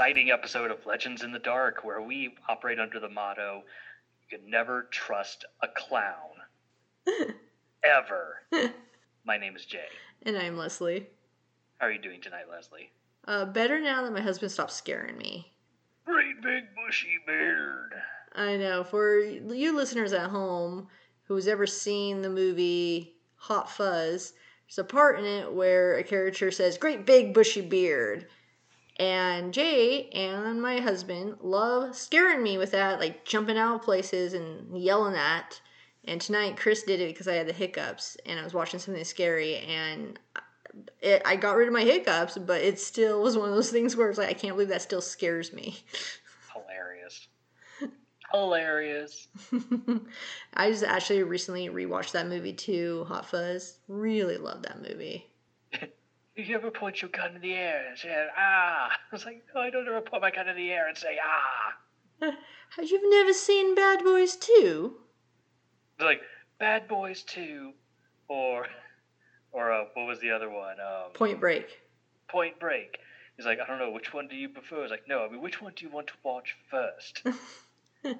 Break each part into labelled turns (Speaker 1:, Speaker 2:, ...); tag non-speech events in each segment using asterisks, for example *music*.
Speaker 1: exciting episode of Legends in the Dark where we operate under the motto you can never trust a clown. *laughs* Ever. *laughs* My name is Jay.
Speaker 2: And I'm Leslie.
Speaker 1: How are you doing tonight, Leslie?
Speaker 2: Uh, better now that my husband stopped scaring me.
Speaker 1: Great big bushy beard.
Speaker 2: I know. For you listeners at home who's ever seen the movie Hot Fuzz, there's a part in it where a character says, Great big bushy beard. And Jay and my husband love scaring me with that, like jumping out of places and yelling at. And tonight Chris did it because I had the hiccups and I was watching something scary and it, I got rid of my hiccups, but it still was one of those things where it's like I can't believe that still scares me.
Speaker 1: Hilarious. Hilarious. *laughs*
Speaker 2: I just actually recently rewatched that movie too, Hot Fuzz. Really love that movie.
Speaker 1: You ever point your gun in the air and say ah? *laughs* I was like, no, I don't ever point my gun in the air and say ah. *laughs*
Speaker 2: Have you never seen Bad Boys 2?
Speaker 1: It's like Bad Boys 2 or *laughs* or uh, what was the other one? Um,
Speaker 2: Point Break.
Speaker 1: Point Break. He's like, I don't know, which one do you prefer? I was like, no, I mean, which one do you want to watch first?
Speaker 2: what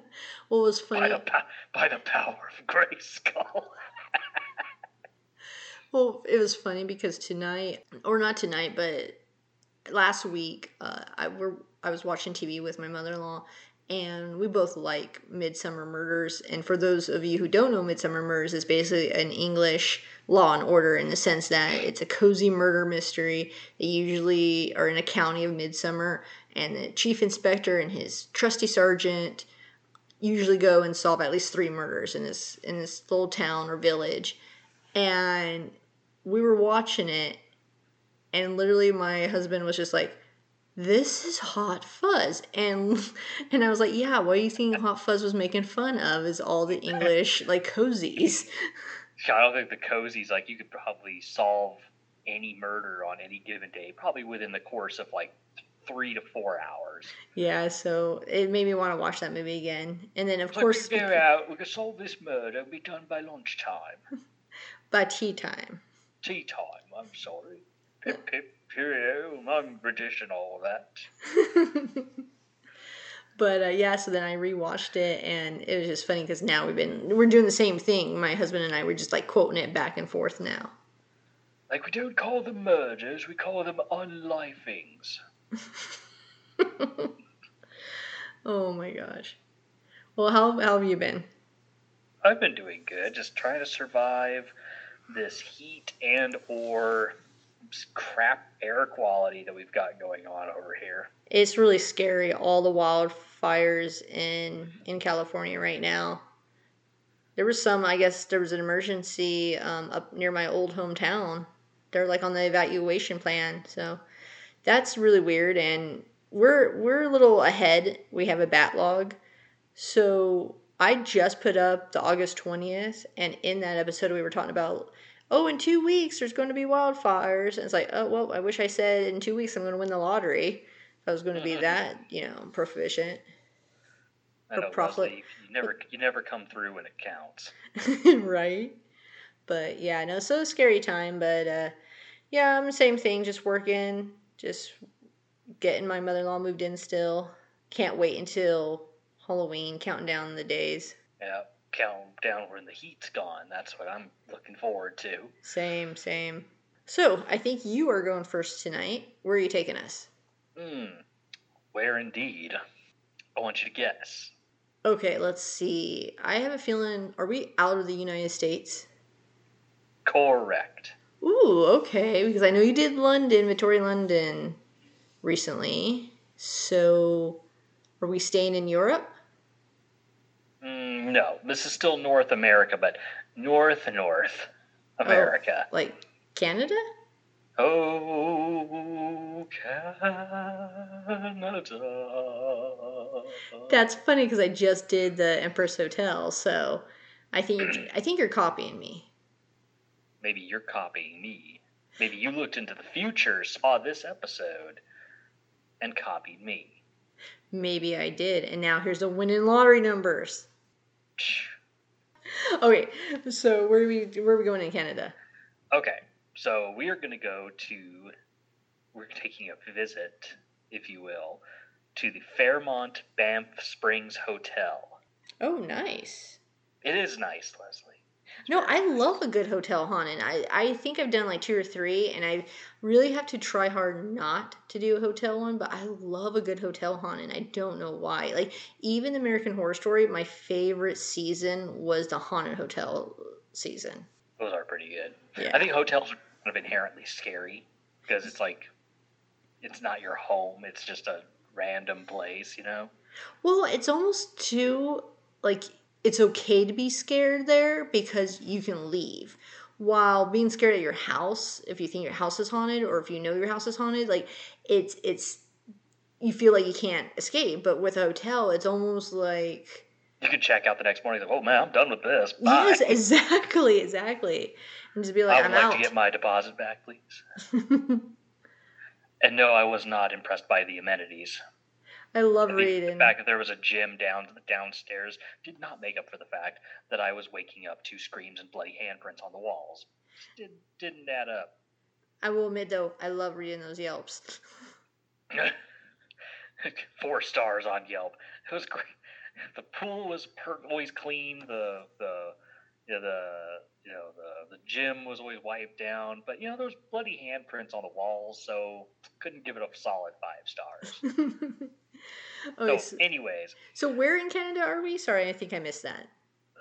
Speaker 2: was funny?
Speaker 1: By the, by the power of Grayskull.
Speaker 2: Well, it was funny because tonight, or not tonight, but last week, uh, I were I was watching TV with my mother in law, and we both like Midsomer Murders. And for those of you who don't know, Midsomer Murders is basically an English Law and Order in the sense that it's a cozy murder mystery. They usually are in a county of Midsomer, and the chief inspector and his trusty sergeant usually go and solve at least three murders in this in this little town or village. And we were watching it, and literally my husband was just like, "This is Hot Fuzz," and *laughs* and I was like, "Yeah, what do you think Hot Fuzz was making fun of? Is all the English *laughs* like cozies."
Speaker 1: I don't think the cozies like you could probably solve any murder on any given day, probably within the course of like three to four hours.
Speaker 2: Yeah, so it made me want to watch that movie again. And then of
Speaker 1: It's
Speaker 2: course
Speaker 1: like we go out, we can solve this murder, it'll be done by lunchtime. *laughs*
Speaker 2: by tea time.
Speaker 1: Tea time, I'm sorry. Pip pip cheerio, I'm British and all that. *laughs*
Speaker 2: but uh, yeah, so then I rewatched it, and it was just funny because now we've been we're doing the same thing. My husband and I were just like quoting it back and forth now.
Speaker 1: Like we don't call them murders, we call them unlifings. *laughs*
Speaker 2: oh my gosh. Well, how, how have you been?
Speaker 1: I've been doing good, just trying to survive this heat and or crap air quality that we've got going on over here.
Speaker 2: It's really scary. All the wildfires in in California right now. There was some. I guess there was an emergency um, up near my old hometown. They're like on the evacuation plan. So that's really weird. And we're we're a little ahead. We have a backlog. So I just put up the August twentieth, and in that episode we were talking about oh, in two weeks there's going to be wildfires. And it's like, oh, well, I wish I said in two weeks I'm going to win the lottery. If I was going to be that, you know, proficient.
Speaker 1: I know, Leslie, you never, you never come through when it counts. *laughs*
Speaker 2: right. But yeah, no, so scary time. But uh, yeah, I'm the same thing, just working, just getting my mother in law moved in still. Can't wait until Halloween, counting down the days.
Speaker 1: Yeah count down when the heat's gone. That's what I'm looking forward to.
Speaker 2: Same, same. So I think you are going first tonight. Where are you taking us?
Speaker 1: Hmm. Where indeed? I want you to guess.
Speaker 2: Okay, let's see. I have a feeling. Are we out of the United States?
Speaker 1: Correct.
Speaker 2: Ooh, okay. Because I know you did London, Victoria, London, recently. So, are we staying in Europe?
Speaker 1: No, this is still North America, but North North oh, America.
Speaker 2: Oh, like Canada?
Speaker 1: Oh, Canada.
Speaker 2: That's funny because I just did the Empress Hotel, so I think I think you're copying me.
Speaker 1: Maybe you're copying me. Maybe you looked into the future, saw this episode, and copied me.
Speaker 2: Maybe I did, and now here's the winning lottery numbers. Okay, so where are we where are we going in Canada?
Speaker 1: Okay, so we are going to go to we're taking a visit, if you will, to the Fairmont Banff Springs Hotel.
Speaker 2: Oh, nice.
Speaker 1: It is nice, Leslie.
Speaker 2: No, I love a good hotel haunted. I, I think I've done like two or three, and I really have to try hard not to do a hotel one, but I love a good hotel haunted. I don't know why. Like, even American Horror Story, my favorite season was the haunted hotel season.
Speaker 1: Those are pretty good.
Speaker 2: Yeah.
Speaker 1: I think hotels are kind of inherently scary because it's like it's not your home. It's just a random place, you know.
Speaker 2: Well, it's almost too like it's okay to be scared there because you can leave. While being scared at your house, if you think your house is haunted or if you know your house is haunted, like it's it's you feel like you can't escape. But with a hotel, it's almost like
Speaker 1: You could check out the next morning. Like, oh man, I'm done with this. Bye.
Speaker 2: yes, *laughs* exactly, exactly, and just be like,
Speaker 1: I would
Speaker 2: I'm
Speaker 1: like
Speaker 2: out.
Speaker 1: to get my deposit back, please. *laughs* And no, I was not impressed by the amenities.
Speaker 2: I love reading.
Speaker 1: The fact that there was a gym down downstairs did not make up for the fact that I was waking up to screams and bloody handprints on the walls. Did, didn't add up.
Speaker 2: I will admit though, I love reading those yelps. *laughs*
Speaker 1: Four stars on Yelp. It was great. The pool was per- always clean. The the you know, the you know the the gym was always wiped down. But you know there was bloody handprints on the walls, so couldn't give it a solid five stars. *laughs*
Speaker 2: okay, *laughs*
Speaker 1: so,
Speaker 2: so,
Speaker 1: anyways,
Speaker 2: so where in Canada are we? Sorry, I think I missed that.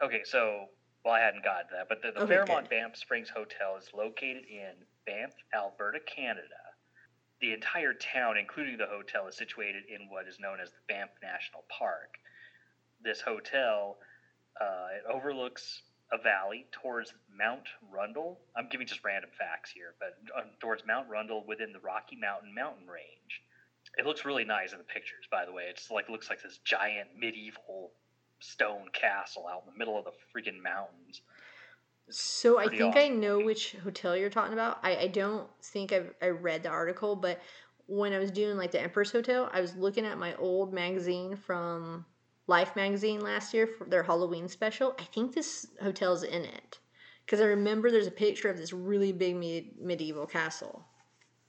Speaker 1: Okay, so well, I hadn't gotten to that, but the, the
Speaker 2: Okay,
Speaker 1: Fairmont
Speaker 2: good.
Speaker 1: Banff Springs Hotel is located in Banff, Alberta, Canada. The entire town, including the hotel, is situated in what is known as the Banff National Park. This hotel uh, it overlooks a valley towards Mount Rundle. I'm giving just random facts here, but uh, towards Mount Rundle within the Rocky Mountain mountain range. It looks really nice in the pictures, by the way. It's like looks like this giant medieval stone castle out in the middle of the freaking mountains.
Speaker 2: So I think I know which hotel you're talking about. I, I don't think I've I read the article, but when I was doing like the Empress Hotel, I was looking at my old magazine from Life magazine last year for their Halloween special. I think this hotel's in it because I remember there's a picture of this really big me- medieval castle.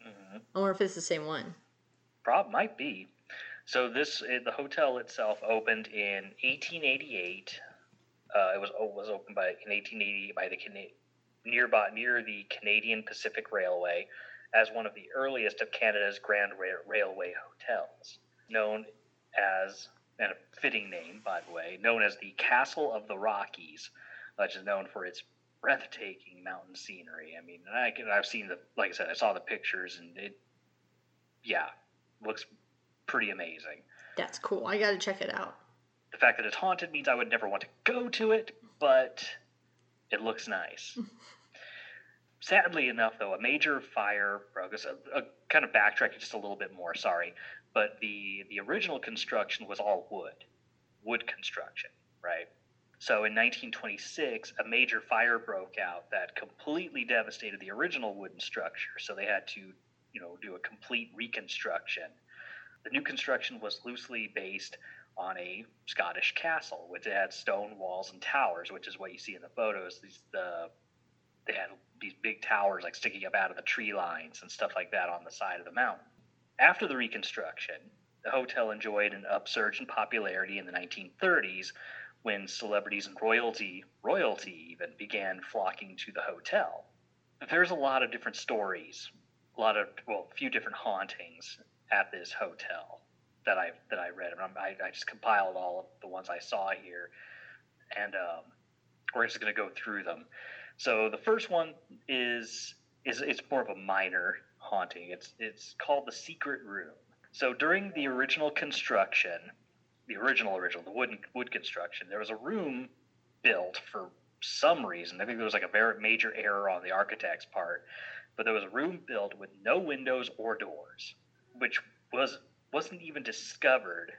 Speaker 1: hmm
Speaker 2: I wonder if it's the same one.
Speaker 1: Prob might be. So this uh, the hotel itself opened in 1888. Uh, it was oh, was opened by in 1880 by the Cana- nearby near the Canadian Pacific Railway as one of the earliest of Canada's Grand Ra- Railway hotels, known as and a fitting name by the way, known as the Castle of the Rockies, which is known for its breathtaking mountain scenery. I mean, I can, I've seen the like I said, I saw the pictures and it, yeah, looks pretty amazing.
Speaker 2: That's cool. I got to check it out.
Speaker 1: The fact that it's haunted means I would never want to go to it, but it looks nice. *laughs* Sadly enough, though, a major fire broke. us. A, a kind of backtracking just a little bit more. Sorry, but the the original construction was all wood, wood construction, right? So in 1926, a major fire broke out that completely devastated the original wooden structure. So they had to, you know, do a complete reconstruction. The new construction was loosely based on a Scottish castle, which had stone walls and towers, which is what you see in the photos. These the they had these big towers like sticking up out of the tree lines and stuff like that on the side of the mountain. After the reconstruction, the hotel enjoyed an upsurge in popularity in the 1930s when celebrities and royalty, royalty even, began flocking to the hotel. There's a lot of different stories, a lot of well, a few different hauntings at this hotel that I that I read. I'm, I, I just compiled all of the ones I saw here, and um, we're just going to go through them. So the first one is is it's more of a minor haunting. It's it's called the secret room. So during the original construction, the original original the wood wood construction, there was a room built for some reason. I think there was like a very major error on the architect's part, but there was a room built with no windows or doors, which was wasn't even discovered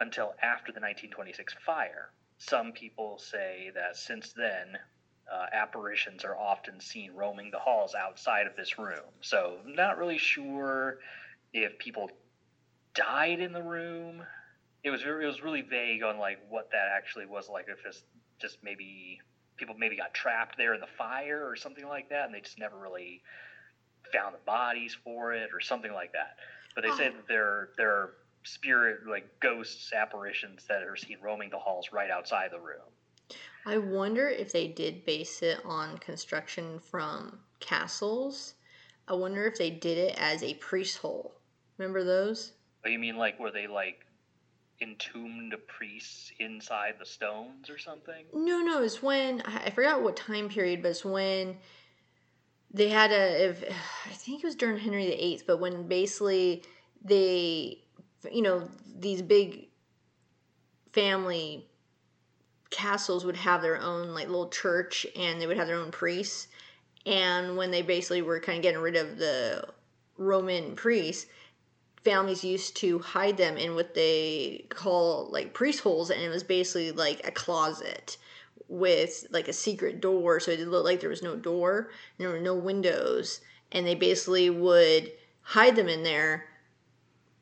Speaker 1: until after the 1926 fire. Some people say that since then, uh, apparitions are often seen roaming the halls outside of this room. So, not really sure if people died in the room. It was it was really vague on like what that actually was like. If it's just maybe people maybe got trapped there in the fire or something like that, and they just never really found the bodies for it or something like that. But they say
Speaker 2: Oh.
Speaker 1: that there there are spirit, like ghosts, apparitions that are seen roaming the halls right outside the room.
Speaker 2: I wonder if they did base it on construction from castles. I wonder if they did it as a priest hole. Remember those?
Speaker 1: Oh, you mean like were they like entombed priests inside the stones or something?
Speaker 2: No, no. It's when I I forgot what time period, but it's when they had a. If, *sighs* I think it was during Henry VIII, but when basically they, you know, these big family castles would have their own like little church and they would have their own priests and when they basically were kind of getting rid of the roman priests families used to hide them in what they call like priest holes and it was basically like a closet with like a secret door so it looked like there was no door and there were no windows and they basically would hide them in there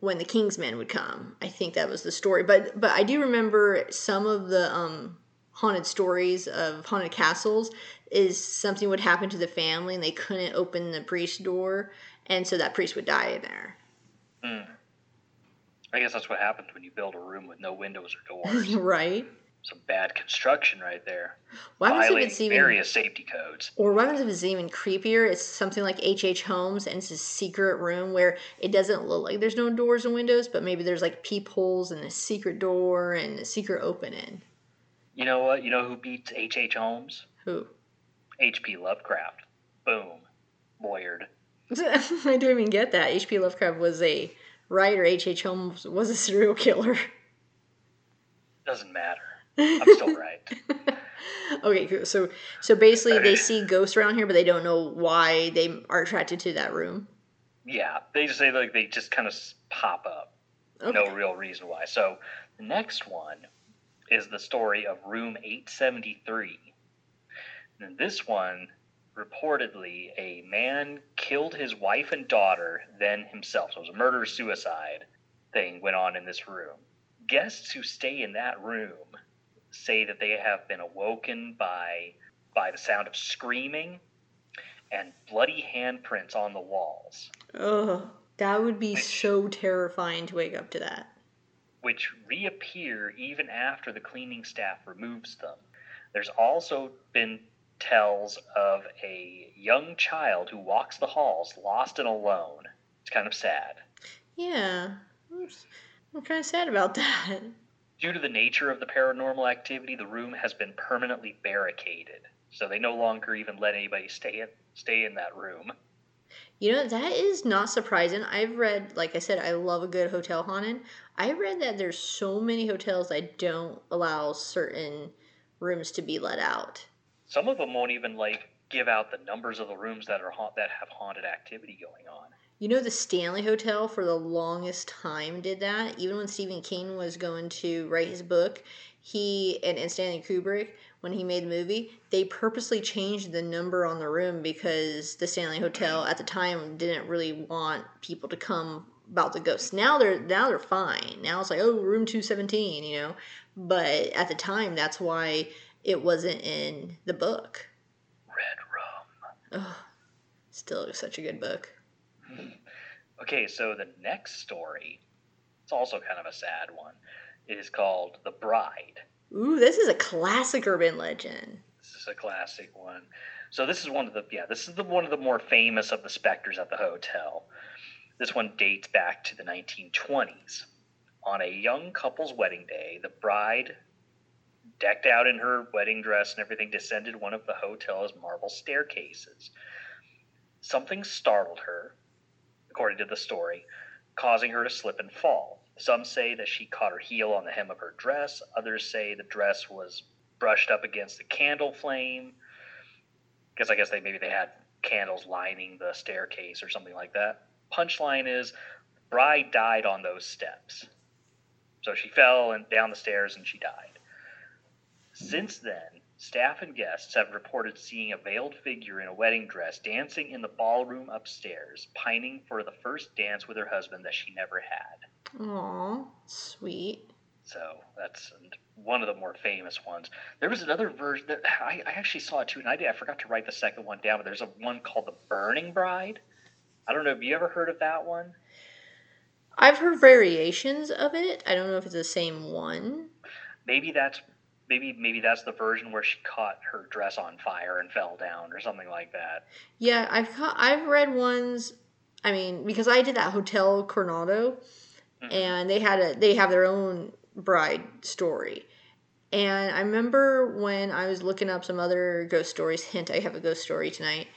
Speaker 2: when the king's men would come i think that was the story but but i do remember some of the um haunted stories of haunted castles is something would happen to the family and they couldn't open the priest door and so that priest would die in there
Speaker 1: Hmm. I guess that's what happens when you build a room with no windows or doors. *laughs*
Speaker 2: right
Speaker 1: Some bad construction right there.
Speaker 2: why was if
Speaker 1: Violating
Speaker 2: it's even
Speaker 1: various safety codes.
Speaker 2: Or what happens if it's even creepier? It's something like H.H. Holmes and it's a secret room where it doesn't look like there's no doors and windows, but maybe there's like peepholes and a secret door and a secret opening.
Speaker 1: You know what? You know who beats H. H. Holmes?
Speaker 2: Who?
Speaker 1: H.P. Lovecraft. Boom. Lawyered. *laughs*
Speaker 2: I don't even get that. H.P. Lovecraft was a writer, H.H. Holmes was a *laughs* serial killer.
Speaker 1: Doesn't matter. I'm still right. *laughs*
Speaker 2: okay, so so basically they see *laughs* ghosts around here, but they don't know why they are attracted to that room.
Speaker 1: Yeah, they just say like they just kind of pop up.
Speaker 2: Okay.
Speaker 1: No real reason why. So the next one is the story of Room 873. And this one, reportedly, a man killed his wife and daughter, then himself. So it was a murder suicide thing went on in this room. Guests who stay in that room say that they have been awoken by by the sound of screaming and bloody handprints on the walls.
Speaker 2: Ugh, that would be so terrifying to wake up to that.
Speaker 1: which reappear even after the cleaning staff removes them. There's also been tells of a young child who walks the halls lost and alone. It's kind of sad.
Speaker 2: Yeah, I'm kind of sad about *laughs* that.
Speaker 1: Due to the nature of the paranormal activity, the room has been permanently barricaded. So they no longer even let anybody stay in, stay in that room.
Speaker 2: You know, that is not surprising. I've read, like I said, I love a good hotel haunted. I read that there's so many hotels that don't allow certain rooms to be let out.
Speaker 1: Some of them won't even like give out the numbers of the rooms that are haunt that have haunted activity going on.
Speaker 2: You know, the Stanley Hotel for the longest time did that. Even when Stephen King was going to write his book, he and, and Stanley Kubrick, when he made the movie, they purposely changed the number on the room because the Stanley Hotel at the time didn't really want people to come about the ghosts. Now they're now they're fine. Now it's like oh room two seventeen, you know. But at the time, that's why it wasn't in the book.
Speaker 1: Red Room.
Speaker 2: Oh, still such a good book. *laughs*
Speaker 1: Okay, so the next story, it's also kind of a sad one. It is called The Bride.
Speaker 2: Ooh, this is a classic urban legend.
Speaker 1: This is a classic one. So this is one of the yeah, this is the one of the more famous of the specters at the hotel. This one dates back to the 1920s. On a young couple's wedding day, the bride, decked out in her wedding dress and everything, descended one of the hotel's marble staircases. Something startled her, according to the story, causing her to slip and fall. Some say that she caught her heel on the hem of her dress. Others say the dress was brushed up against the candle flame. Because I guess they maybe they had candles lining the staircase or something like that. Punchline is, bride died on those steps. So she fell and down the stairs and she died. Since then, staff and guests have reported seeing a veiled figure in a wedding dress dancing in the ballroom upstairs, pining for the first dance with her husband that she never had.
Speaker 2: Aw, sweet.
Speaker 1: So that's one of the more famous ones. There was another version that I, I actually saw it too, and I did. I forgot to write the second one down, but there's a one called the Burning Bride. I don't know. Have you ever heard of that one?
Speaker 2: I've heard variations of it. I don't know if it's the same one.
Speaker 1: Maybe that's maybe maybe that's the version where she caught her dress on fire and fell down or something like that.
Speaker 2: Yeah, I've ca- I've read ones. I mean, because I did that Hotel Coronado,
Speaker 1: Mhm.
Speaker 2: and they had a they have their own bride story. And I remember when I was looking up some other ghost stories. Hint: I have a ghost story tonight.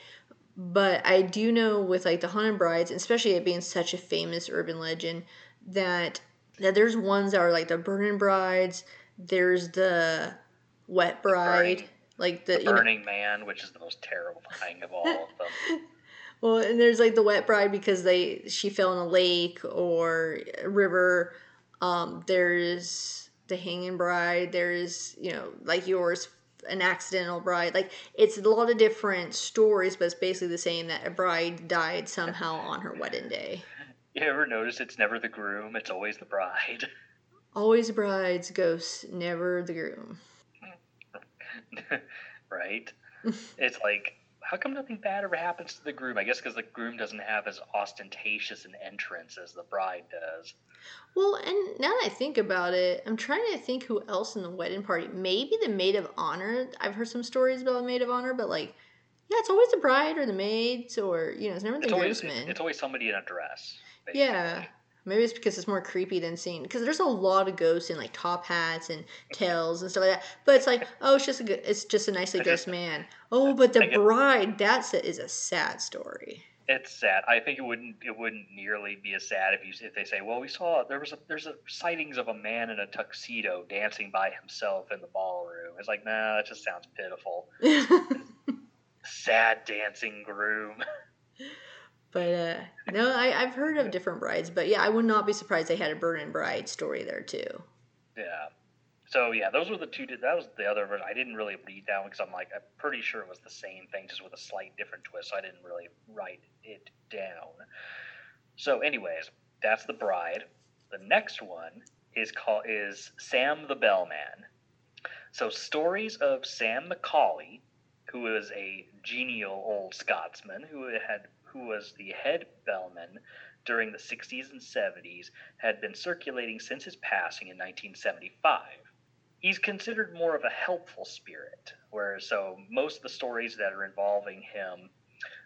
Speaker 2: But I do know with like the haunted brides, especially it being such a famous urban legend, that that there's ones that are like the burning brides. There's the wet bride,
Speaker 1: burning-
Speaker 2: like the,
Speaker 1: The
Speaker 2: you know,
Speaker 1: Burning Man, which is the most terrifying of all of them. *laughs*
Speaker 2: Well, and there's like the wet bride because they she fell in a lake or a river. Um, there's the hanging bride. There's you know like yours, an accidental bride. Like it's a lot of different stories, but it's basically the same that a bride died somehow on her wedding day. *laughs*
Speaker 1: You ever notice it's never the groom, it's always the bride? *laughs*
Speaker 2: Always the bride's ghost, never the groom. *laughs*
Speaker 1: right? it's like, how come nothing bad ever happens to the groom? I guess because the groom doesn't have as ostentatious an entrance as the bride does.
Speaker 2: Well, and now that I think about it, I'm trying to think who else in the wedding party. Maybe the maid of honor. I've heard some stories about the maid of honor, but like, yeah, it's always the bride or the maids or you know, it's never the
Speaker 1: It's always, it's always somebody in a dress. basically.
Speaker 2: yeah, maybe it's because it's more creepy than seeing. Because there's a lot of ghosts in like top hats and tails and stuff like that. But it's like, oh, it's just a good, it's just a nicely dressed man. Oh, but the bride, that's a, is a sad story.
Speaker 1: It's sad. I think it wouldn't it wouldn't nearly be as sad if you if they say, well, we saw there was a there's a sightings of a man in a tuxedo dancing by himself in the ballroom. It's like, nah, that just sounds pitiful. *laughs* Sad dancing groom. *laughs*
Speaker 2: But uh, no, I, I've heard of different brides, but yeah, I would not be surprised they had a burning bride story there too.
Speaker 1: Yeah. So yeah, those were the two. That was the other version. I didn't really read that one because I'm like, I'm pretty sure it was the same thing, just with a slight different twist. So I didn't really write it down. So, anyways, that's the bride. The next one is called is Sam the Bellman. So stories of Sam Macaulay, who was a genial old Scotsman who had who was the head bellman during the 60s and 70s, had been circulating since his passing in 1975 he's considered more of a helpful spirit. where so most of the stories that are involving him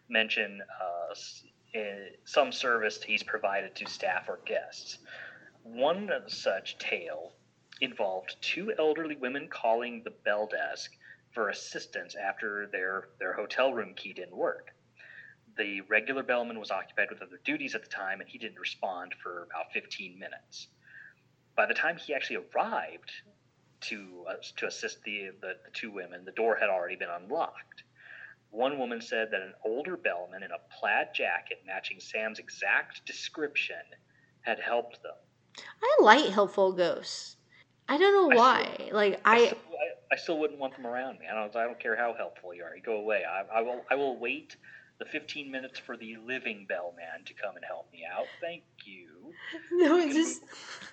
Speaker 1: mention uh, eh, some service he's provided to staff or guests. One such tale involved two elderly women calling the bell desk for assistance after their, their hotel room key didn't work. The regular bellman was occupied with other duties at the time, and he didn't respond for about 15 minutes. By the time he actually arrived, to uh, to assist the, the the two women. The door had already been unlocked. One woman said that an older bellman in a plaid jacket matching Sam's exact description had helped them.
Speaker 2: I like helpful ghosts. I don't know
Speaker 1: I
Speaker 2: why. Like
Speaker 1: I,
Speaker 2: I,
Speaker 1: still, I, I still wouldn't want them around me. I don't I don't care how helpful you are. You go away. I, I will I will wait the 15 minutes for the living bellman to come and help me out. Thank you. *laughs*
Speaker 2: no, it's just.
Speaker 1: move-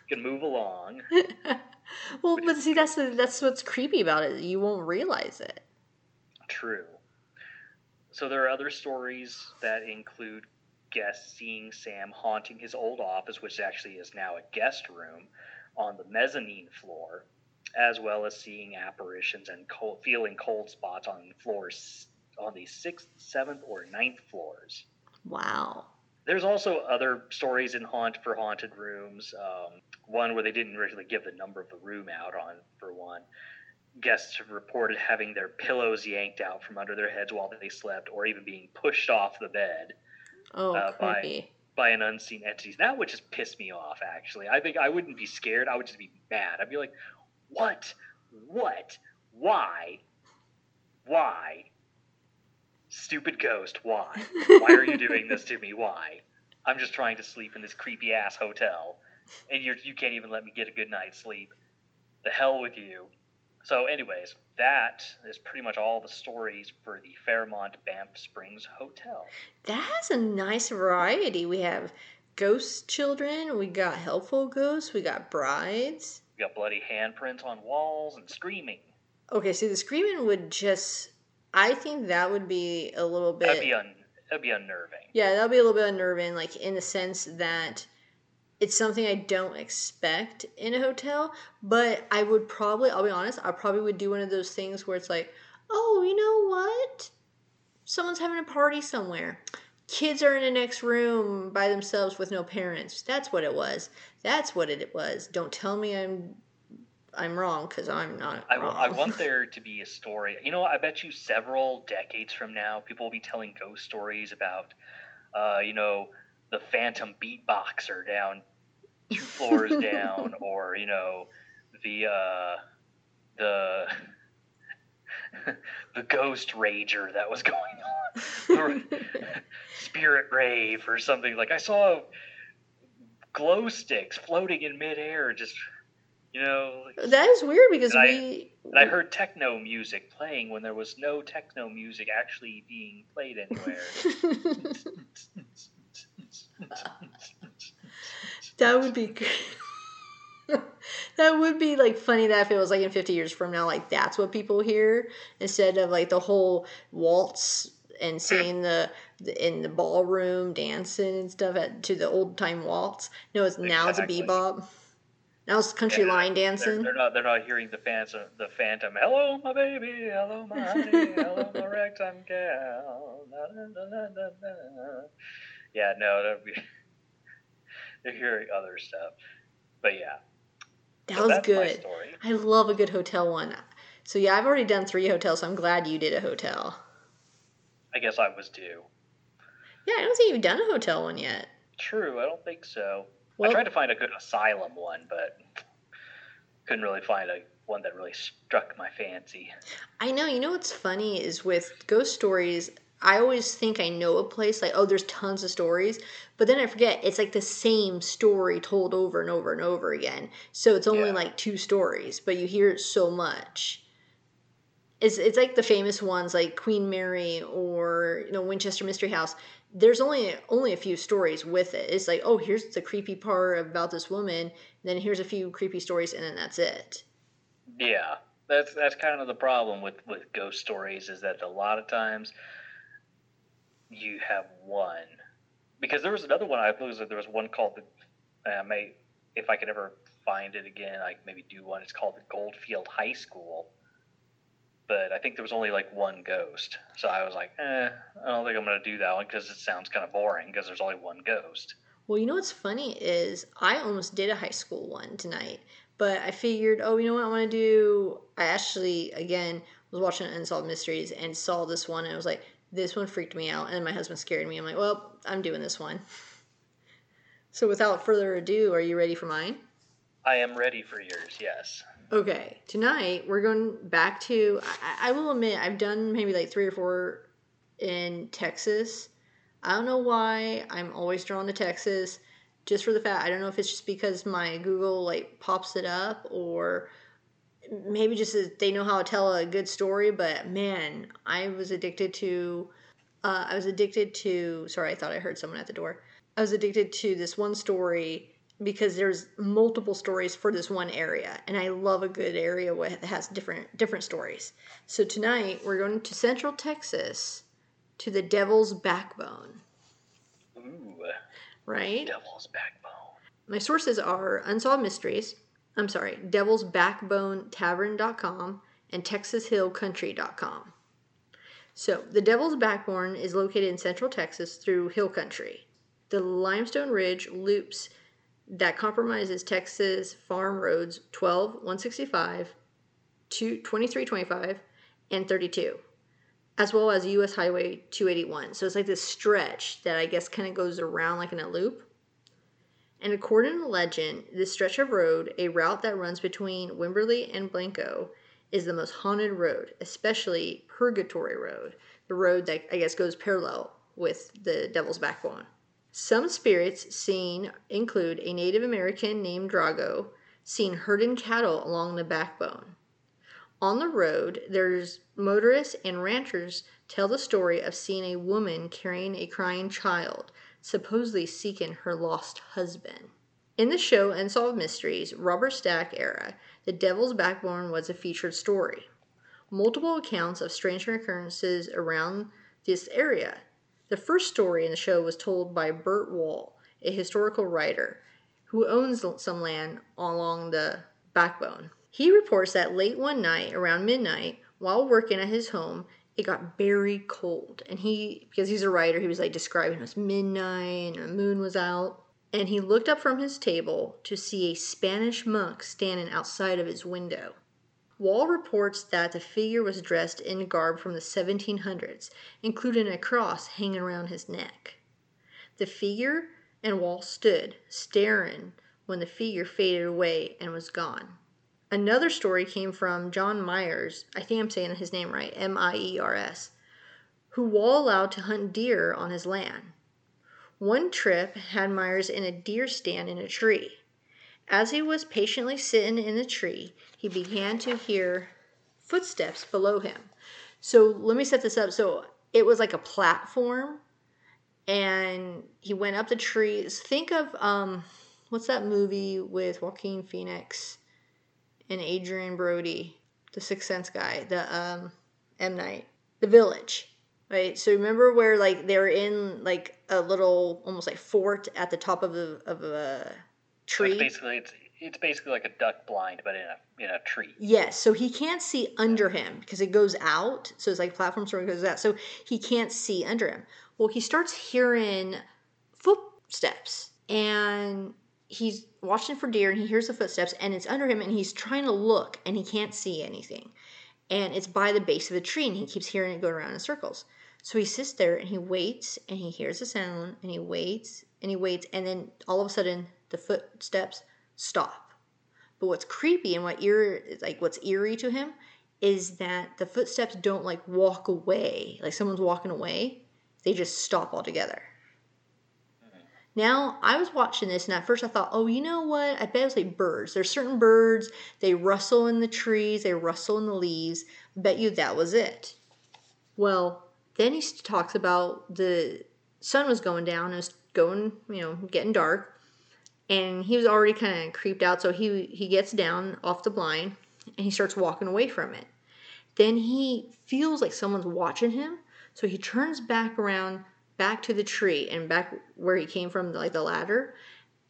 Speaker 1: you can move along. *laughs*
Speaker 2: well, but see, that's the, that's what's creepy about it. You won't realize it.
Speaker 1: True. So there are other stories that include guests seeing Sam haunting his old office, which actually is now a guest room, on the mezzanine floor, as well as seeing apparitions and cold, feeling cold spots on floors on the sixth, seventh, or ninth floors.
Speaker 2: Wow.
Speaker 1: There's also other stories in Haunt for haunted rooms. Um, one where they didn't really give the number of the room out on for one. Guests have reported having their pillows yanked out from under their heads while they slept, or even being pushed off the bed
Speaker 2: Oh,
Speaker 1: Uh, by-
Speaker 2: creepy.
Speaker 1: by an unseen entity. That would just piss me off. Actually, I think I wouldn't be scared. I would just be mad. I'd be like, "What? What? Why? Why? Stupid ghost! Why? *laughs* Why are you doing this to me? Why? I'm just trying to sleep in this creepy ass hotel, and you're, you can't even let me get a good night's sleep. The hell with you. So, anyways, that is pretty much all the stories for the Fairmont Banff Springs Hotel.
Speaker 2: That has a nice variety. We have ghost children. We got helpful ghosts. We got brides.
Speaker 1: We got bloody handprints on walls and screaming.
Speaker 2: Okay, see, the screaming would just. I think that would be a little bit.
Speaker 1: That'd be un, that'd be unnerving.
Speaker 2: Yeah, that'll be a little bit unnerving, like in the sense that it's something I don't expect in a hotel, but I would probably, I'll be honest, I probably would do one of those things where it's like, oh, you know what? Someone's having a party somewhere. Kids are in the next room by themselves with no parents. That's what it was. That's what it was. Don't tell me I'm I'm wrong because I'm not.
Speaker 1: I,
Speaker 2: wrong.
Speaker 1: I want *laughs* there to be a story. You know, I bet you several decades from now, people will be telling ghost stories about, uh, you know, the phantom beatboxer down two floors *laughs* down, or you know, the uh, the *laughs* the ghost rager that was going on, spirit rave or something. Like I saw glow sticks floating in midair, just you know. Like,
Speaker 2: that is weird because
Speaker 1: and
Speaker 2: we.
Speaker 1: I, and I heard techno music playing when there was no techno music actually being played anywhere. *laughs*
Speaker 2: that would be good. *laughs* that would be like funny that if it was like in 50 years from now like that's what people hear instead of like the whole waltz and seeing the, the in the ballroom dancing and stuff at, to the old time waltz no it's now it's a bebop now it's country
Speaker 1: Yeah,
Speaker 2: line
Speaker 1: They're,
Speaker 2: dancing
Speaker 1: they're not. They're not hearing the phantom. The phantom. Hello, my baby. Hello, my honey. Hello, my ragtime gal. *laughs* Na, na. Yeah, no, be. *laughs* They're hearing other stuff, but yeah,
Speaker 2: that
Speaker 1: so
Speaker 2: was good i love a good hotel one so yeah i've already done three hotels so i'm glad you did a hotel
Speaker 1: I guess I was due.
Speaker 2: yeah i don't think you've done a hotel one yet
Speaker 1: True, I don't think so.
Speaker 2: Well-
Speaker 1: I tried to find a good asylum one, but couldn't really find a one that really struck my fancy.
Speaker 2: I know. You know what's funny is with ghost stories, I always think I know a place, like, oh, there's tons of stories. But then I forget, it's like the same story told over and over and over again. So it's only
Speaker 1: Yeah.
Speaker 2: like two stories, but you hear it so much. It's, it's like the famous ones like Queen Mary or you know Winchester Mystery House. There's only only a few stories with it. It's like oh here's the creepy part about this woman, then here's a few creepy stories, and then that's it.
Speaker 1: Yeah, that's that's kind of the problem with with ghost stories is that a lot of times you have one because there was another one I believe there was one called the I may if I could ever find it again I maybe do one. It's called the Goldfield High School. But I think there was only like one ghost, so I was like, eh, I don't think I'm gonna do that one because it sounds kind of boring because there's only one ghost.
Speaker 2: Well, you know what's funny is I almost did a high school one tonight, but I figured, oh, you know what I want to do? I actually, again, was watching Unsolved Mysteries and saw this one, and I was like, this one freaked me out, and my husband scared me. I'm like, well, I'm doing this one. *laughs* So, without further ado, are you ready for mine?
Speaker 1: I am ready for yours. Yes.
Speaker 2: Okay, tonight we're going back to. I, I will admit, I've done maybe like three or four in Texas. I don't know why I'm always drawn to Texas. Just for the fact, I don't know if it's just because my Google like pops it up, or maybe just that they know how to tell a good story. But man, I was addicted to. Uh, I was addicted to. Sorry, I thought I heard someone at the door. I was addicted to this one story because there's multiple stories for this one area and i love a good area that has different different stories. So tonight we're going to central texas to the devil's backbone.
Speaker 1: Ooh,
Speaker 2: right?
Speaker 1: Devil's Backbone.
Speaker 2: my sources are unsolved mysteries i'm sorry devil's backbone tavern.com and texashillcountry.com so the devil's backbone is located in central texas through hill country. The limestone ridge loops that compromises Texas farm roads 12, 165, 2, 2325, and 32, as well as U.S. Highway 281. So it's like this stretch that I guess kind of goes around like in a loop. And according to legend, this stretch of road, a route that runs between Wimberley and Blanco, is the most haunted road, especially Purgatory Road, the road that I guess goes parallel with the Devil's Backbone. Some spirits seen include a Native American named Drago seen herding cattle along the backbone. On the road, there's motorists and ranchers tell the story of seeing a woman carrying a crying child, supposedly seeking her lost husband. In the show Unsolved Mysteries, Robert Stack era, the Devil's Backbone was a featured story. Multiple accounts of strange occurrences around this area. The first story in the show was told by Bert Wall, a historical writer, who owns some land along the backbone. He reports that late one night, around midnight, while working at his home, it got very cold. And he, because he's a writer, he was like describing it was midnight and the moon was out. And he looked up from his table to see a Spanish monk standing outside of his window. Wall reports that the figure was dressed in garb from the 1700s, including a cross hanging around his neck. The figure and Wall stood, staring, when the figure faded away and was gone. Another story came from John Miers, I think I'm saying his name right, M I E R S, who Wall allowed to hunt deer on his land. One trip had Miers in a deer stand in a tree. As he was patiently sitting in the tree, he began to hear footsteps below him. So let me set this up. So it was like a platform and he went up the trees. Think of um, what's that movie with Joaquin Phoenix and Adrien Brody, the Sixth Sense guy, the um, M Night, The Village, right? So remember where like they're in like a little almost like fort at the top of of a tree.
Speaker 1: So it's basically it's it's basically like a duck blind, but in a in a tree.
Speaker 2: Yes, so he can't see under him because it goes out. So it's like platform sort of goes out, so he can't see under him. Well, he starts hearing footsteps and he's watching for deer and he hears the footsteps and it's under him and he's trying to look and he can't see anything. And it's by the base of the tree and he keeps hearing it go around in circles. So he sits there and he waits and he hears a sound and he waits and he waits and then all of a sudden the footsteps stop. But what's creepy and what eerie like what's eerie to him is that the footsteps don't like walk away, like someone's walking away they just stop altogether. Now, I was watching this, and at first I thought, oh, you know what? I bet it's like birds. There's certain birds, they rustle in the trees, they rustle in the leaves. I bet you that was it. Well, then he talks about the sun was going down, it was going, you know, getting dark, and he was already kind of creeped out, so he he gets down off the blind and he starts walking away from it. Then he feels like someone's watching him, so he turns back around, back to the tree, and back where he came from, like the ladder.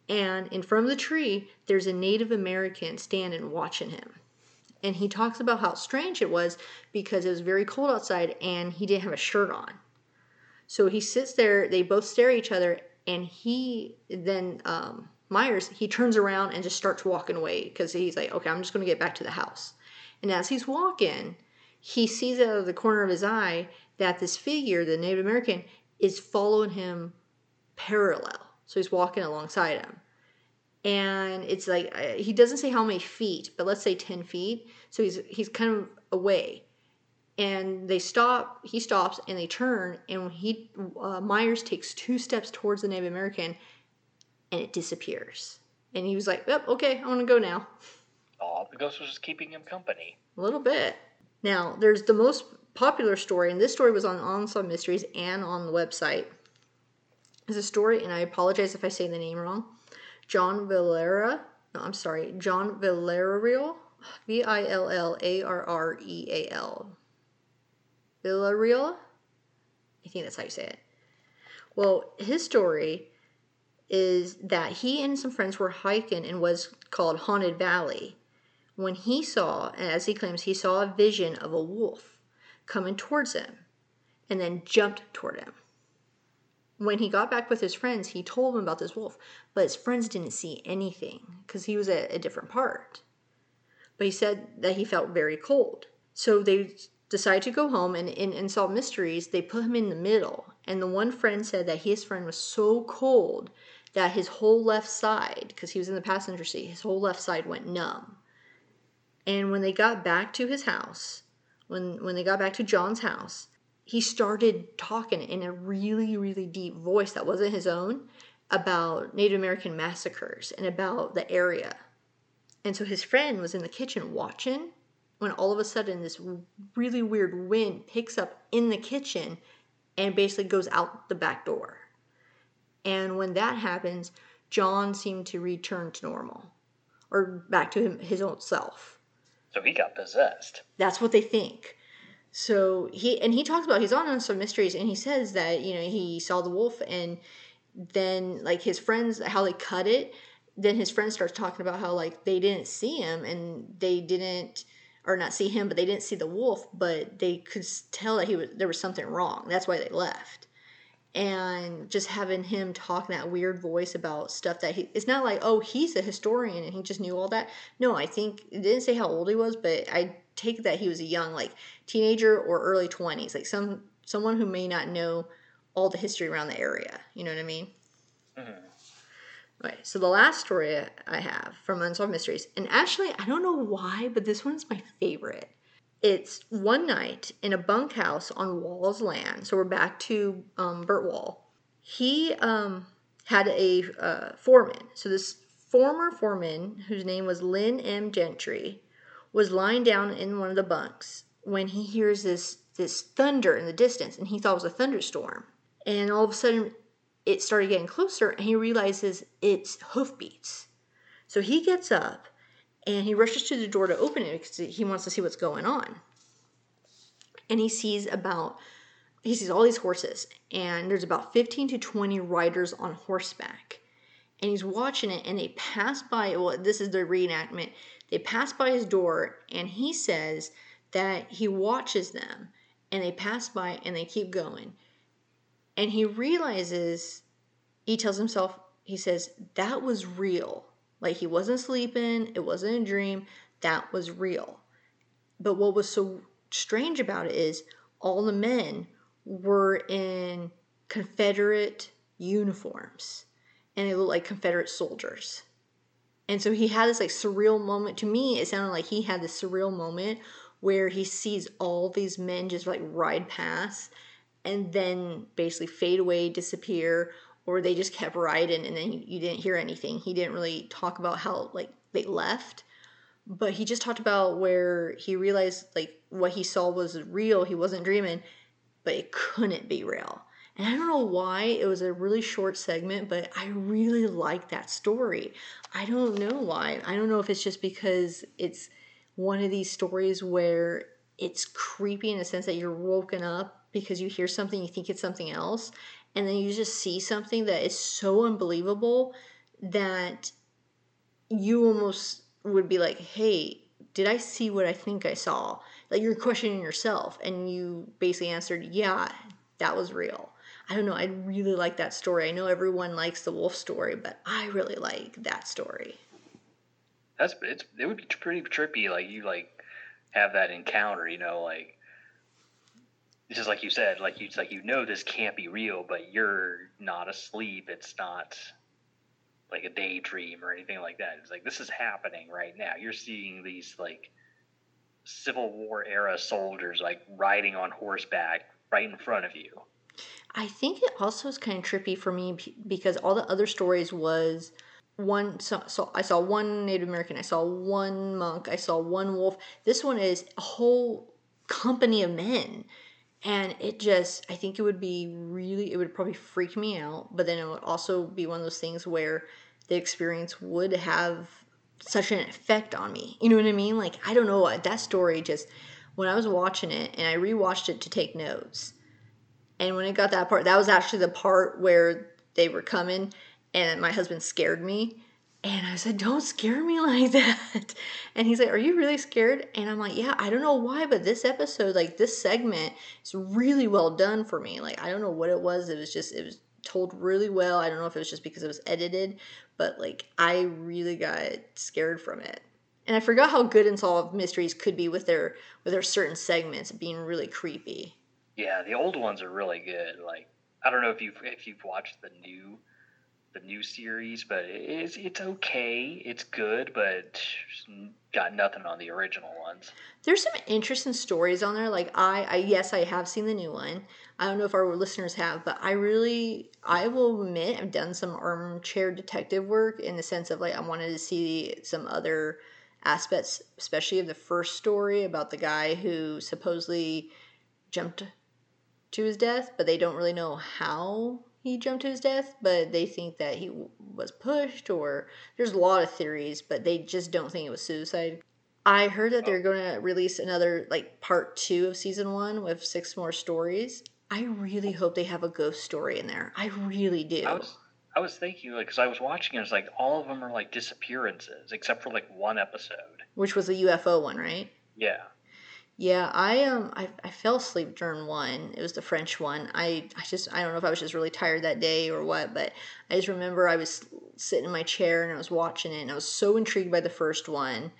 Speaker 2: And in front of the tree, there's a Native American standing watching him. And he talks about how strange it was because it was very cold outside and he didn't have a shirt on. So he sits there, they both stare at each other, and he then, um, Miers, he turns around and just starts walking away because he's like, okay, I'm just going to get back to the house. And as he's walking, he sees out of the corner of his eye that this figure, the Native American, is following him parallel. So he's walking alongside him. And it's like uh, he doesn't say how many feet, but let's say 10 feet. So he's he's kind of away. And they stop, he stops and they turn and he uh, Miers takes two steps towards the Native American and it disappears. And he was like, "Yep, okay, I want to go now."
Speaker 1: Oh, the ghost was just keeping him company.
Speaker 2: A little bit. Now, there's the most popular story, and this story was on Unsolved Mysteries and on the website. Is a story, and I apologize if I say the name wrong. John Valera, no, I'm sorry, John Villarreal, V I L L A R R E A L. Villarreal? I think that's how you say it. Well, his story is that he and some friends were hiking in what's called Haunted Valley when he saw, as he claims, he saw a vision of a wolf coming towards him and then jumped toward him. When he got back with his friends, he told them about this wolf, but his friends didn't see anything because he was at a different part. But he said that he felt very cold. So they decided to go home and in Unsolved Mysteries, they put him in the middle. And the one friend said that his friend was so cold that his whole left side, because he was in the passenger seat, his whole left side went numb. And when they got back to his house, when when they got back to John's house, he started talking in a really really deep voice that wasn't his own about Native American massacres and about the area. And so his friend was in the kitchen watching when all of a sudden this really weird wind picks up in the kitchen and basically goes out the back door. And when that happens, John seemed to return to normal or back to him, his own self.
Speaker 1: So he got possessed.
Speaker 2: That's what they think. So he and he talks about he's on Unsolved Mysteries and he says that you know he saw the wolf and then like his friends how they cut it then his friend starts talking about how like they didn't see him and they didn't or not see him, but they didn't see the wolf, but they could tell that he was there was something wrong. That's why they left. And just having him talk in that weird voice about stuff that he it's not like, oh, he's a historian and he just knew all that. No, I think it didn't say how old he was, but I take that he was a young, like teenager or early twenties, like some someone who may not know all the history around the area. You know what I mean? Mm-hmm. Right. So the last story I have from Unsolved Mysteries, and actually I don't know why, but this one's my favorite. It's one night in a bunkhouse on Wall's land. So we're back to um, Burt Wall. He um, had a uh, foreman. So this former foreman, whose name was Lynn M. Gentry, was lying down in one of the bunks when he hears this this thunder in the distance, and he thought it was a thunderstorm. And all of a sudden, it started getting closer and he realizes it's hoofbeats. So he gets up and he rushes to the door to open it because he wants to see what's going on. And he sees about he sees all these horses and there's about 15 to 20 riders on horseback. And he's watching it and they pass by well this is the reenactment. They pass by his door and he says that he watches them and they pass by and they keep going and he realizes, he tells himself, he says, that was real. Like he wasn't sleeping, it wasn't a dream, that was real. But what was so strange about it is all the men were in Confederate uniforms and they looked like Confederate soldiers. And so he had this like surreal moment. To me, it sounded like he had this surreal moment where he sees all these men just like ride past and then basically fade away, disappear, or they just kept riding and then you didn't hear anything. He didn't really talk about how like they left, but he just talked about where he realized like what he saw was real. He wasn't dreaming, but it couldn't be real. And I don't know why it was a really short segment, but I really like that story. I don't know why. I don't know if it's just because it's one of these stories where it's creepy in a sense that you're woken up because you hear something, you think it's something else, and then you just see something that is so unbelievable that you almost would be like, hey, did I see what I think I saw? Like you're questioning yourself, and you basically answered, yeah, that was real. I don't know. I really like that story. I know everyone likes the wolf story, but I really like that story.
Speaker 1: That's it's it would be pretty trippy. Like you like have that encounter, you know, like just like you said, like you like you know this can't be real, but you're not asleep. It's not like a daydream or anything like that. It's like this is happening right now. You're seeing these like Civil War era soldiers like riding on horseback right in front of you.
Speaker 2: I think it also is kind of trippy for me because all the other stories was one so, so I saw one Native American, I saw one monk, I saw one wolf. This one is a whole company of men and it just i think it would be really it would probably freak me out but then it would also be one of those things where the experience would have such an effect on me. You know what i mean? Like i don't know that story just when i was watching it and i rewatched it to take notes and when it got that part that was actually the part where they were coming and my husband scared me and I said, Don't scare me *laughs* like that. And he's like, Are you really scared? And I'm like, Yeah, I don't know why, but this episode, like this segment, is really well done for me. Like, I don't know what it was. It was just, it was told really well. I don't know if it was just because it was edited, but like, I really got scared from it. And I forgot how good Unsolved Mysteries could be with their with their certain segments being really creepy.
Speaker 1: Yeah, the old ones are really good. Like I don't know if you've if you've watched the new the new series, but it's it's okay. It's good, but got nothing on the original ones.
Speaker 2: There's some interesting stories on there. Like I, I yes, I have seen the new one. I don't know if our listeners have, but I really, I will admit, I've done some armchair detective work in the sense of like I wanted to see some other aspects, especially of the first story about the guy who supposedly jumped to his death, but they don't really know how he jumped to his death, but they think that he was pushed, or there's a lot of theories, but they just don't think it was suicide. I heard that they're oh. going to release another, like, part two of season one with six more stories. I really hope they have a ghost story in there. I really do.
Speaker 1: I was, I was thinking, like, because I was watching it, it's like all of them are like disappearances, except for like one episode.
Speaker 2: Which was the UFO one, right?
Speaker 1: Yeah.
Speaker 2: Yeah, I um I, I fell asleep during one. It was the French one. I, I just I don't know if I was just really tired that day or what, but I just remember I was sitting in my chair and I was watching it and I was so intrigued by the first one.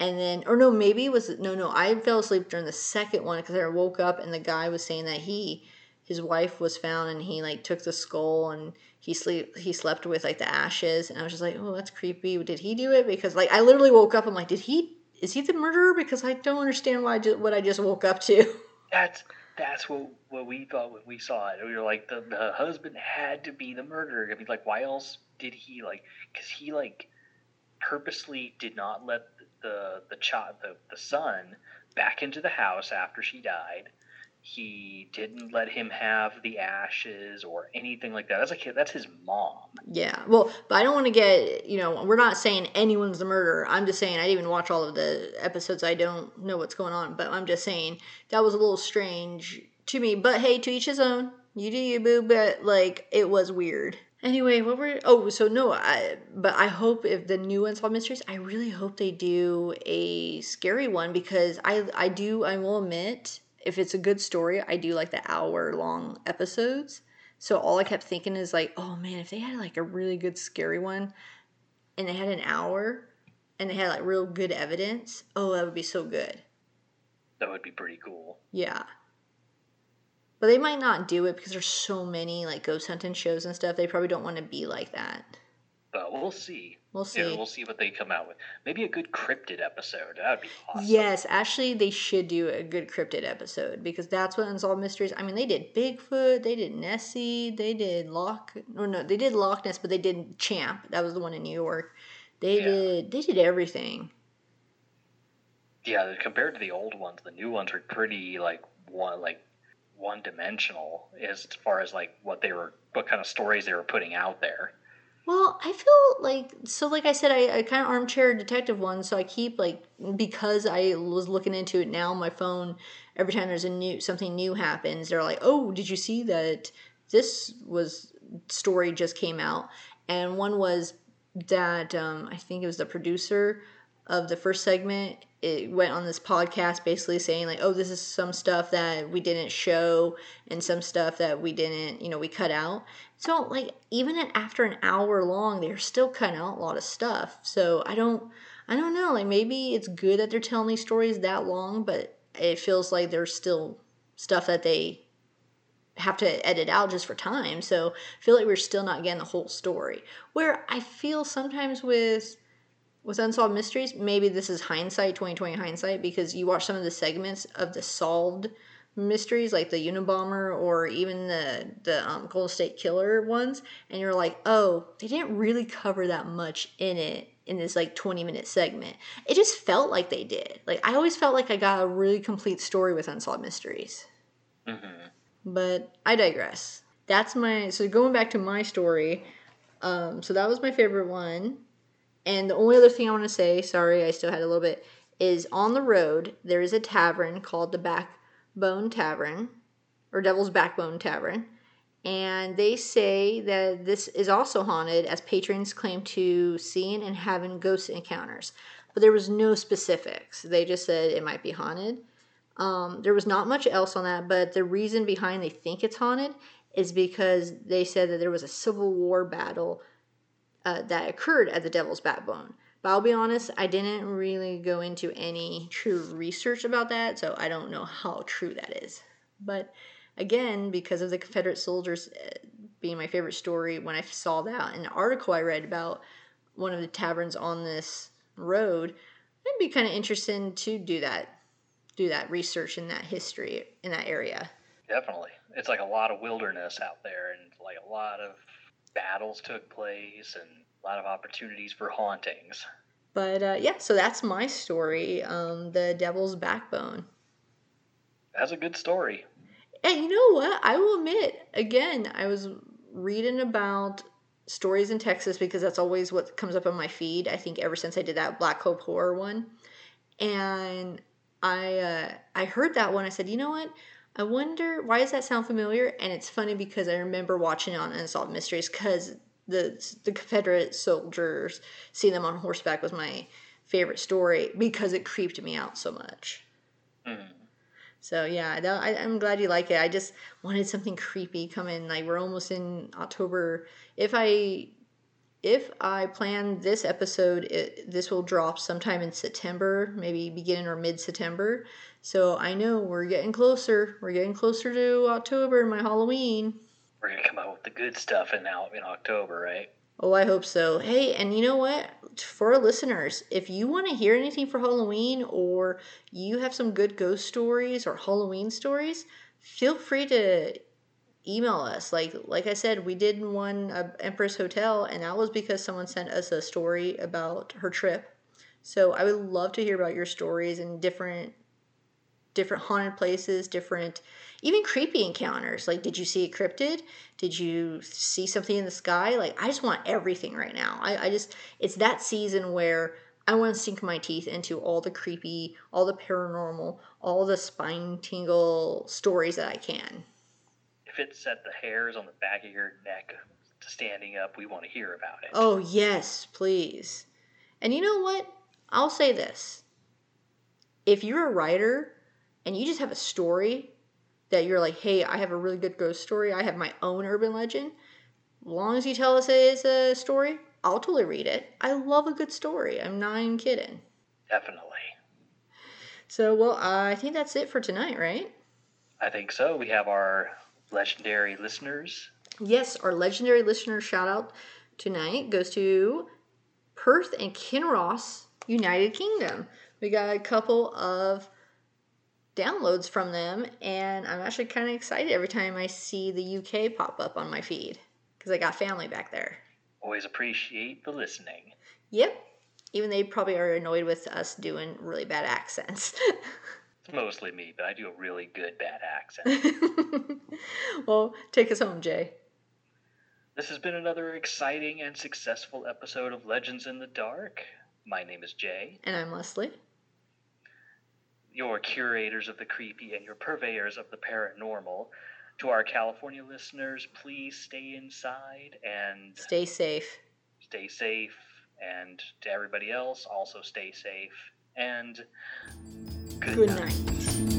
Speaker 2: And then or no, maybe it was no no, I fell asleep during the second one because I woke up and the guy was saying that he his wife was found and he like took the skull and he sleep he slept with like the ashes and I was just like, "Oh, that's creepy. Did he do it?" Because like I literally woke up I'm like, "Did he is he the murderer? Because I don't understand why I just, what I just woke up to. *laughs*
Speaker 1: That's that's what what we thought when we saw it. We were like, the, the husband had to be the murderer. I mean, like, why else did he like? Because he like purposely did not let the the child the, the son back into the house after she died. He didn't let him have the ashes or anything like that. That's like that's his mom.
Speaker 2: Yeah. Well, but I don't want to get, you know, we're not saying anyone's the murderer. I'm just saying I didn't even watch all of the episodes. I don't know what's going on, but I'm just saying that was a little strange to me. But hey, to each his own. You do you, boo. But like, it was weird. Anyway, what were oh so no I but I hope if the new Unsolved Mysteries I really hope they do a scary one because I I do I will admit if it's a good story I do like the hour long episodes. So all I kept thinking is like oh man if they had like a really good scary one and they had an hour and they had like real good evidence oh that would be so good.
Speaker 1: That would be pretty cool.
Speaker 2: yeah. But they might not do it because there's so many like ghost hunting shows and stuff. They probably don't want to be like that
Speaker 1: But we'll see.
Speaker 2: we'll see
Speaker 1: Yeah, we'll see what they come out with. Maybe a good cryptid episode. That would be awesome.
Speaker 2: Yes, actually, they should do a good cryptid episode because that's what Unsolved Mysteries. I mean, they did Bigfoot, they did Nessie, they did Loch. Or no, they did Loch Ness, but they did Champ. That was the one in New York. They
Speaker 1: Yeah.
Speaker 2: did. They did everything.
Speaker 1: Yeah, compared to the old ones, the new ones are pretty like one like one dimensional as far as like what they were, what kind of stories they were putting out there.
Speaker 2: Well, I feel like so. Like I said, I, I kind of armchair detective one, so I keep like because I was looking into it now. My phone every time there's a new something new happens, they're like, "Oh, did you see that this was story just came out?" And one was that um, I think it was the producer of the first segment. It went on this podcast basically saying like, "Oh, this is some stuff that we didn't show and some stuff that we didn't, you know, we cut out." So like even after an hour long, they're still cutting out a lot of stuff. So I don't, I don't know. Like maybe it's good that they're telling these stories that long, but it feels like there's still stuff that they have to edit out just for time. So I feel like we're still not getting the whole story. Where I feel sometimes with with unsolved mysteries, maybe this is hindsight, 2020 hindsight, because you watch some of the segments of the solved mysteries, like the Unabomber or even the the um, Golden State Killer ones, and you're like, oh, they didn't really cover that much in it in this like 20 minute segment. It just felt like they did. Like I always felt like I got a really complete story with unsolved mysteries.
Speaker 1: hmm
Speaker 2: But I digress. That's my so going back to my story. Um, so that was my favorite one. And the only other thing I want to say, sorry, I still had a little bit, is on the road there is a tavern called the Backbone Tavern, or Devil's Backbone Tavern, and they say that this is also haunted as patrons claim to seeing and having ghost encounters. But there was no specifics. They just said it might be haunted. Um, there was not much else on that, but the reason behind they think it's haunted is because they said that there was a Civil War battle uh, that occurred at the Devil's Backbone. But I'll be honest, I didn't really go into any true research about that, so I don't know how true that is. But again, because of the Confederate soldiers uh, being my favorite story, when I saw that in an article I read about one of the taverns on this road, it'd be kind of interesting to do that, do that research in that history in that area.
Speaker 1: Definitely, it's like a lot of wilderness out there, and like a lot of battles took place, and a lot of opportunities for hauntings.
Speaker 2: But uh, yeah, so that's my story, um, the Devil's Backbone.
Speaker 1: That's a good story.
Speaker 2: And you know what? I will admit, again, I was reading about stories in Texas because that's always what comes up on my feed. I think ever since I did that Black Hope horror one, and I uh, I heard that one. I said, you know what? I wonder why does that sound familiar? And it's funny because I remember watching it on Unsolved Mysteries because the the Confederate soldiers, seeing them on horseback was my favorite story because it creeped me out so much.
Speaker 1: Mm.
Speaker 2: So yeah, I, I'm glad you like it. I just wanted something creepy coming. Like we're almost in October. If I if I plan this episode, it, this will drop sometime in September, maybe beginning or mid September. So I know we're getting closer. We're getting closer to October and my Halloween.
Speaker 1: We're gonna come out with the good stuff in now in October, right?
Speaker 2: Oh, I hope so. Hey, and you know what? For our listeners, if you want to hear anything for Halloween or you have some good ghost stories or Halloween stories, feel free to email us. Like like I said, we did one uh, Empress Hotel, and that was because someone sent us a story about her trip. So I would love to hear about your stories and different different haunted places, different even creepy encounters. Like, did you see a cryptid? Did you see something in the sky? Like, I just want everything right now. I, I just it's that season where I want to sink my teeth into all the creepy, all the paranormal, all the spine tingle stories that I can
Speaker 1: it set the hairs on the back of your neck to standing up, we want to hear about it.
Speaker 2: Oh, yes, please. And you know what? I'll say this. If you're a writer and you just have a story that you're like, hey, I have a really good ghost story, I have my own urban legend, as long as you tell us it's a story, I'll totally read it. I love a good story. I'm not even kidding.
Speaker 1: Definitely.
Speaker 2: So, well, I think that's it for tonight, right?
Speaker 1: I think so. We have our legendary listeners.
Speaker 2: Yes, our legendary listener shout out tonight goes to Perth and Kinross, United Kingdom. We got a couple of downloads from them, and I'm actually kind of excited every time I see the UK pop up on my feed because I got family back there.
Speaker 1: Always appreciate the listening.
Speaker 2: Yep. Even they probably are annoyed with us doing really bad accents. *laughs*
Speaker 1: It's mostly me, but I do a really good bad accent. *laughs*
Speaker 2: well, take us home, Jay.
Speaker 1: This has been another exciting and successful episode of Legends in the Dark. My name is Jay.
Speaker 2: And I'm Leslie.
Speaker 1: Your curators of the creepy and your purveyors of the paranormal. To our California listeners, please stay inside and
Speaker 2: stay safe.
Speaker 1: Stay safe. And to everybody else, also stay safe. And
Speaker 2: Good, night. night.